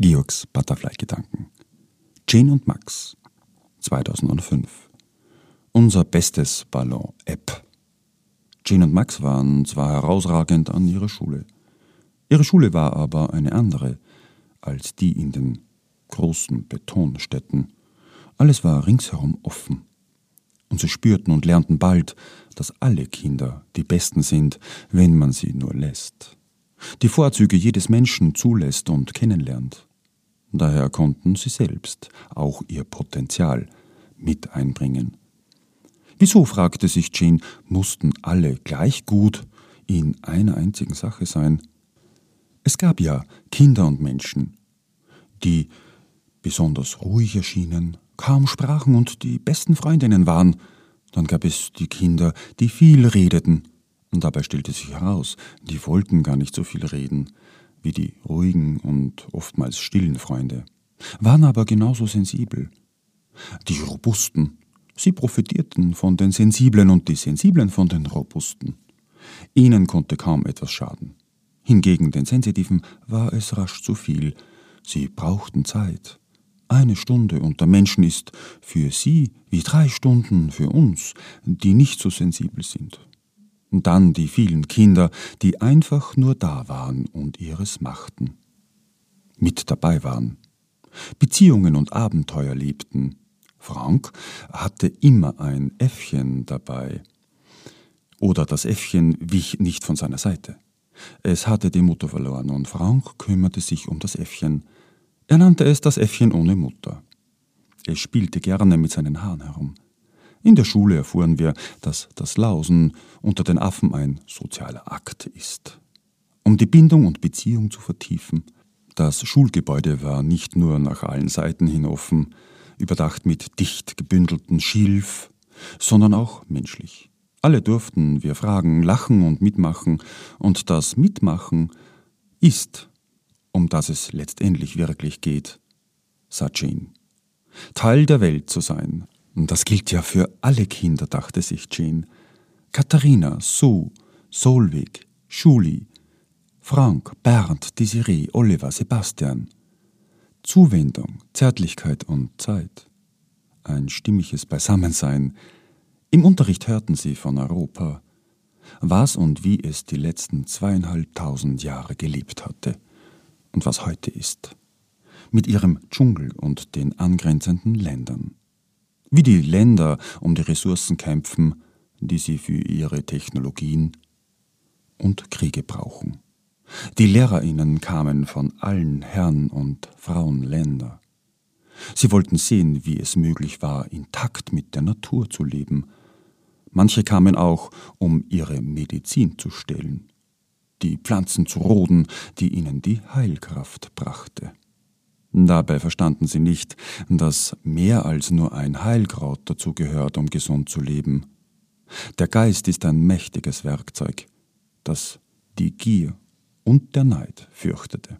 Georgs Butterfly-Gedanken. Jane und Max 2005 Unser bestes Ballon-App. Jane und Max waren zwar herausragend an ihrer Schule. Ihre Schule war aber eine andere als die in den großen Betonstädten. Alles war ringsherum offen. Und sie spürten und lernten bald, dass alle Kinder die Besten sind, wenn man sie nur lässt. Die Vorzüge jedes Menschen zulässt und kennenlernt. Daher konnten sie selbst auch ihr Potenzial mit einbringen. Wieso, fragte sich Jean, mussten alle gleich gut in einer einzigen Sache sein? Es gab ja Kinder und Menschen, die besonders ruhig erschienen, kaum sprachen und die besten Freundinnen waren. Dann gab es die Kinder, die viel redeten. Und dabei stellte sich heraus, die wollten gar nicht so viel reden wie die ruhigen und oftmals stillen Freunde, waren aber genauso sensibel. Die Robusten, sie profitierten von den Sensiblen und die Sensiblen von den Robusten. Ihnen konnte kaum etwas schaden. Hingegen den Sensitiven war es rasch zu viel. Sie brauchten Zeit. Eine Stunde unter Menschen ist für sie wie drei Stunden für uns, die nicht so sensibel sind. Dann die vielen Kinder, die einfach nur da waren und ihres machten. Mit dabei waren. Beziehungen und Abenteuer liebten. Frank hatte immer ein Äffchen dabei. Oder das Äffchen wich nicht von seiner Seite. Es hatte die Mutter verloren und Frank kümmerte sich um das Äffchen, er nannte es das Äffchen ohne Mutter. Es spielte gerne mit seinen Haaren herum. In der Schule erfuhren wir, dass das Lausen unter den Affen ein sozialer Akt ist. Um die Bindung und Beziehung zu vertiefen. Das Schulgebäude war nicht nur nach allen Seiten hin offen, überdacht mit dicht gebündeltem Schilf, sondern auch menschlich. Alle durften wir fragen, lachen und mitmachen, und das Mitmachen ist um das es letztendlich wirklich geht, Jean. Teil der Welt zu sein. Das gilt ja für alle Kinder, dachte sich Jean. Katharina, Sue, Solvig, Schuli, Frank, Bernd, Desiree, Oliver, Sebastian. Zuwendung, Zärtlichkeit und Zeit. Ein stimmiges Beisammensein. Im Unterricht hörten sie von Europa, was und wie es die letzten zweieinhalbtausend Jahre gelebt hatte und was heute ist, mit ihrem Dschungel und den angrenzenden Ländern. Wie die Länder um die Ressourcen kämpfen, die sie für ihre Technologien und Kriege brauchen. Die Lehrerinnen kamen von allen Herren und Frauen Länder. Sie wollten sehen, wie es möglich war, intakt mit der Natur zu leben. Manche kamen auch, um ihre Medizin zu stellen die Pflanzen zu roden, die ihnen die Heilkraft brachte. Dabei verstanden sie nicht, dass mehr als nur ein Heilkraut dazu gehört, um gesund zu leben. Der Geist ist ein mächtiges Werkzeug, das die Gier und der Neid fürchtete.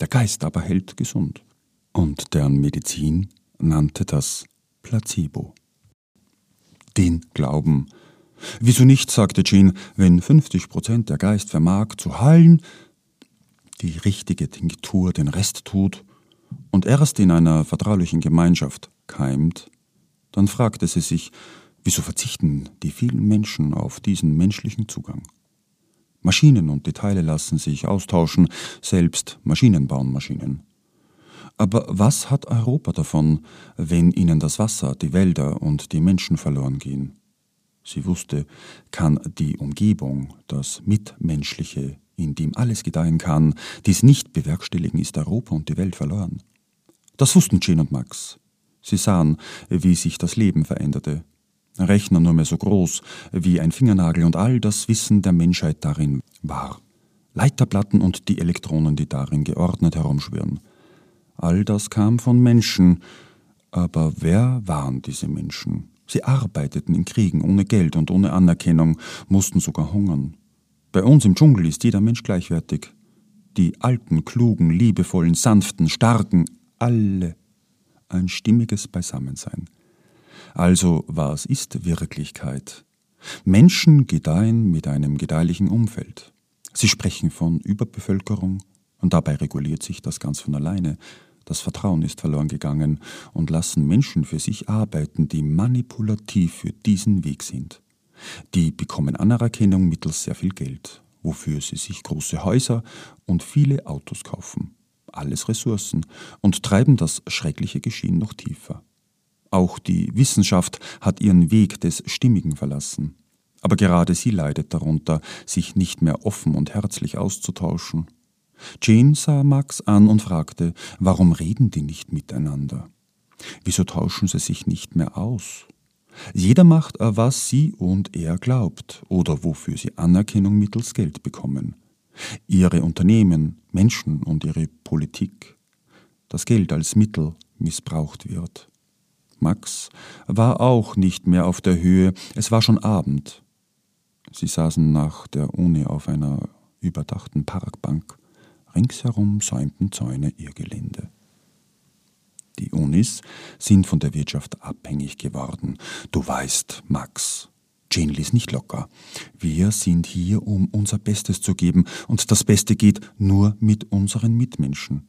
Der Geist aber hält gesund, und deren Medizin nannte das Placebo. Den Glauben, Wieso nicht, sagte Jean, wenn 50 Prozent der Geist vermag zu heilen, die richtige Tinktur den Rest tut und erst in einer vertraulichen Gemeinschaft keimt, dann fragte sie sich, wieso verzichten die vielen Menschen auf diesen menschlichen Zugang? Maschinen und Details lassen sich austauschen, selbst Maschinen bauen Maschinen. Aber was hat Europa davon, wenn ihnen das Wasser, die Wälder und die Menschen verloren gehen? Sie wusste, kann die Umgebung, das Mitmenschliche, in dem alles gedeihen kann, dies nicht bewerkstelligen, ist Europa und die Welt verloren. Das wussten Jean und Max. Sie sahen, wie sich das Leben veränderte. Rechner nur mehr so groß wie ein Fingernagel und all das Wissen der Menschheit darin war. Leiterplatten und die Elektronen, die darin geordnet herumschwirren. All das kam von Menschen, aber wer waren diese Menschen? Sie arbeiteten in Kriegen ohne Geld und ohne Anerkennung, mussten sogar hungern. Bei uns im Dschungel ist jeder Mensch gleichwertig. Die alten, klugen, liebevollen, sanften, starken, alle ein stimmiges Beisammensein. Also was ist Wirklichkeit? Menschen gedeihen mit einem gedeihlichen Umfeld. Sie sprechen von Überbevölkerung, Und dabei reguliert sich das ganz von alleine. Das Vertrauen ist verloren gegangen und lassen Menschen für sich arbeiten, die manipulativ für diesen Weg sind. Die bekommen Anerkennung mittels sehr viel Geld, wofür sie sich große Häuser und viele Autos kaufen. Alles Ressourcen und treiben das schreckliche Geschehen noch tiefer. Auch die Wissenschaft hat ihren Weg des Stimmigen verlassen. Aber gerade sie leidet darunter, sich nicht mehr offen und herzlich auszutauschen. Jane sah Max an und fragte, warum reden die nicht miteinander? Wieso tauschen sie sich nicht mehr aus? Jeder macht, was sie und er glaubt oder wofür sie Anerkennung mittels Geld bekommen. Ihre Unternehmen, Menschen und ihre Politik. Das Geld als Mittel missbraucht wird. Max war auch nicht mehr auf der Höhe, es war schon Abend. Sie saßen nach der Uni auf einer überdachten Parkbank. Ringsherum säumten Zäune ihr Gelände. Unis sind von der Wirtschaft abhängig geworden. Du weißt, Max. Jane ließ nicht locker. Wir sind hier, um unser Bestes zu geben, und das Beste geht nur mit unseren Mitmenschen.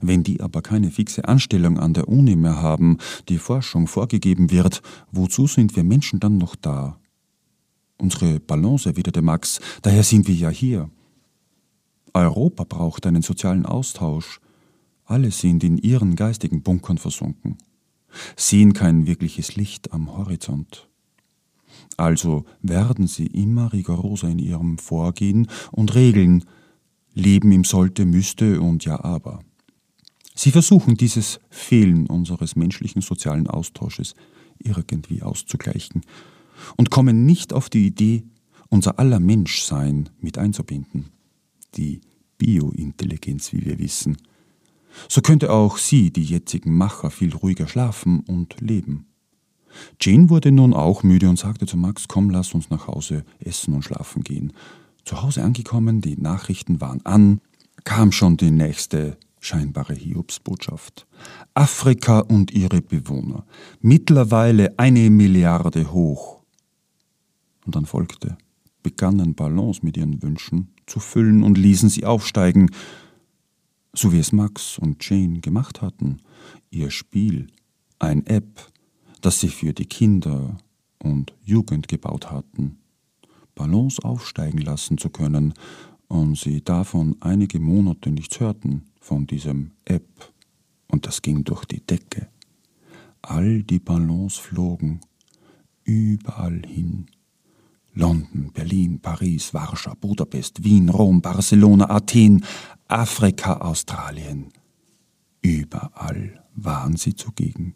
Wenn die aber keine fixe Anstellung an der Uni mehr haben, die Forschung vorgegeben wird, wozu sind wir Menschen dann noch da? Unsere Balance, erwiderte Max, daher sind wir ja hier. Europa braucht einen sozialen Austausch. Alle sind in ihren geistigen Bunkern versunken, sehen kein wirkliches Licht am Horizont. Also werden sie immer rigoroser in ihrem Vorgehen und Regeln, leben im sollte, müsste und ja aber. Sie versuchen dieses Fehlen unseres menschlichen sozialen Austausches irgendwie auszugleichen und kommen nicht auf die Idee, unser aller Menschsein mit einzubinden. Die Biointelligenz, wie wir wissen. So könnte auch sie, die jetzigen Macher, viel ruhiger schlafen und leben. Jane wurde nun auch müde und sagte zu Max, komm, lass uns nach Hause essen und schlafen gehen. Zu Hause angekommen, die Nachrichten waren an, kam schon die nächste scheinbare Hiobsbotschaft. Afrika und ihre Bewohner, mittlerweile eine Milliarde hoch. Und dann folgte, begannen Ballons mit ihren Wünschen zu füllen und ließen sie aufsteigen, so wie es Max und Jane gemacht hatten, ihr Spiel, ein App, das sie für die Kinder und Jugend gebaut hatten, Ballons aufsteigen lassen zu können und sie davon einige Monate nichts hörten, von diesem App, und das ging durch die Decke. All die Ballons flogen überall hin. London, Berlin, Paris, Warschau, Budapest, Wien, Rom, Barcelona, Athen, Afrika, Australien. Überall waren sie zugegen.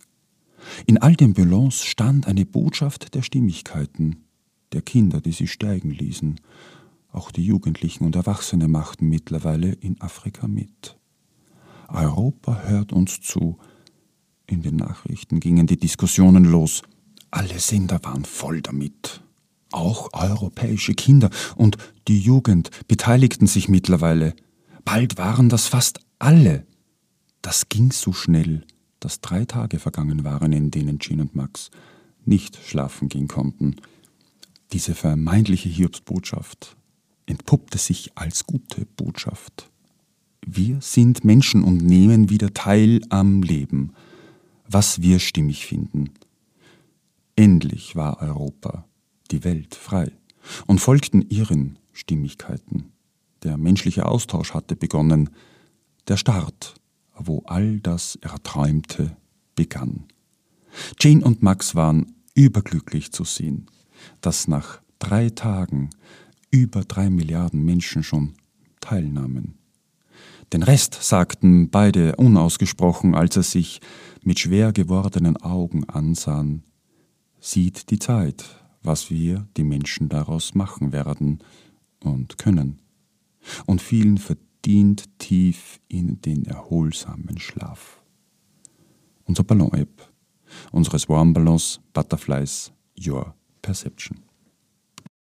In all den Ballons stand eine Botschaft der Stimmigkeiten, der Kinder, die sie steigen ließen. Auch die Jugendlichen und Erwachsene machten mittlerweile in Afrika mit. Europa hört uns zu. In den Nachrichten gingen die Diskussionen los. Alle Sender waren voll damit. Auch europäische Kinder und die Jugend beteiligten sich mittlerweile. Bald waren das fast alle. Das ging so schnell, dass drei Tage vergangen waren, in denen Jean und Max nicht schlafen gehen konnten. Diese vermeintliche Hiobsbotschaft entpuppte sich als gute Botschaft. Wir sind Menschen und nehmen wieder teil am Leben, was wir stimmig finden. Endlich war Europa, die Welt frei und folgten ihren Stimmigkeiten. Der menschliche Austausch hatte begonnen, der Start, wo all das Erträumte begann. Jane und Max waren überglücklich zu sehen, dass nach drei Tagen über drei Milliarden Menschen schon teilnahmen. Den Rest sagten beide unausgesprochen, als er sich mit schwer gewordenen Augen ansahen. Sieht die Zeit, was wir, die Menschen, daraus machen werden und können, und fielen verdient tief in den erholsamen Schlaf. Unser Ballon-App, unseres Warm Ballons Butterflies Your Perception.